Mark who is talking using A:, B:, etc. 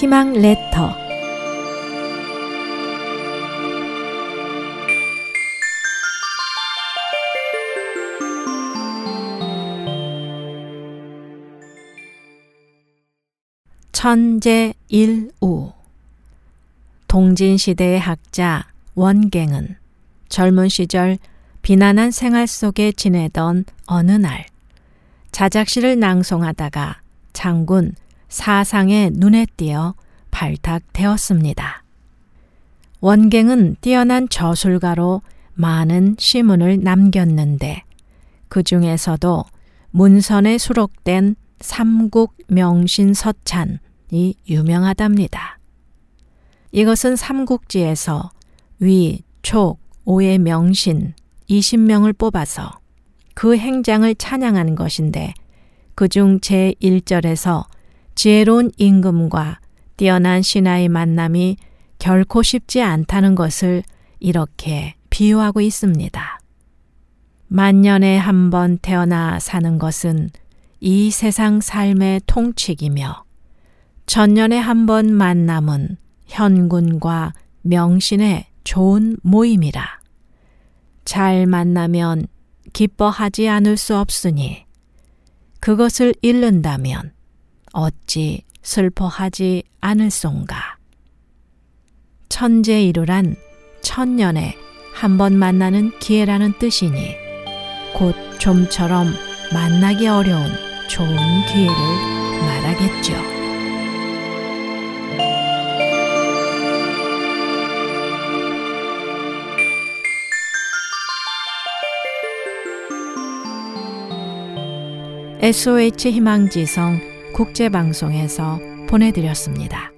A: 희망 레터. 천재 일우. 동진시대의 학자 원갱은 젊은 시절 비난한 생활 속에 지내던 어느 날 자작시를 낭송하다가 장군 사상의 눈에 띄어 발탁되었습니다. 원갱은 뛰어난 저술가로 많은 시문을 남겼는데 그 중에서도 문선에 수록된 삼국 명신 서찬이 유명하답니다. 이것은 삼국지에서 위, 촉, 오의 명신 20명을 뽑아서 그 행장을 찬양하는 것인데 그중 제1절에서 지혜로운 임금과 뛰어난 신하의 만남이 결코 쉽지 않다는 것을 이렇게 비유하고 있습니다. 만년에 한 번 태어나 사는 것은 이 세상 삶의 통칙이며 천년에 한 번 만남은 현군과 명신의 좋은 모임이라. 잘 만나면 기뻐하지 않을 수 없으니 그것을 잃는다면 어찌 슬퍼하지 않을송가. 천재이루란 천년에 한 번 만나는 기회라는 뜻이니 곧 좀처럼 만나기 어려운 좋은 기회를 말하겠죠. SOH 희망지성 국제방송에서 보내드렸습니다.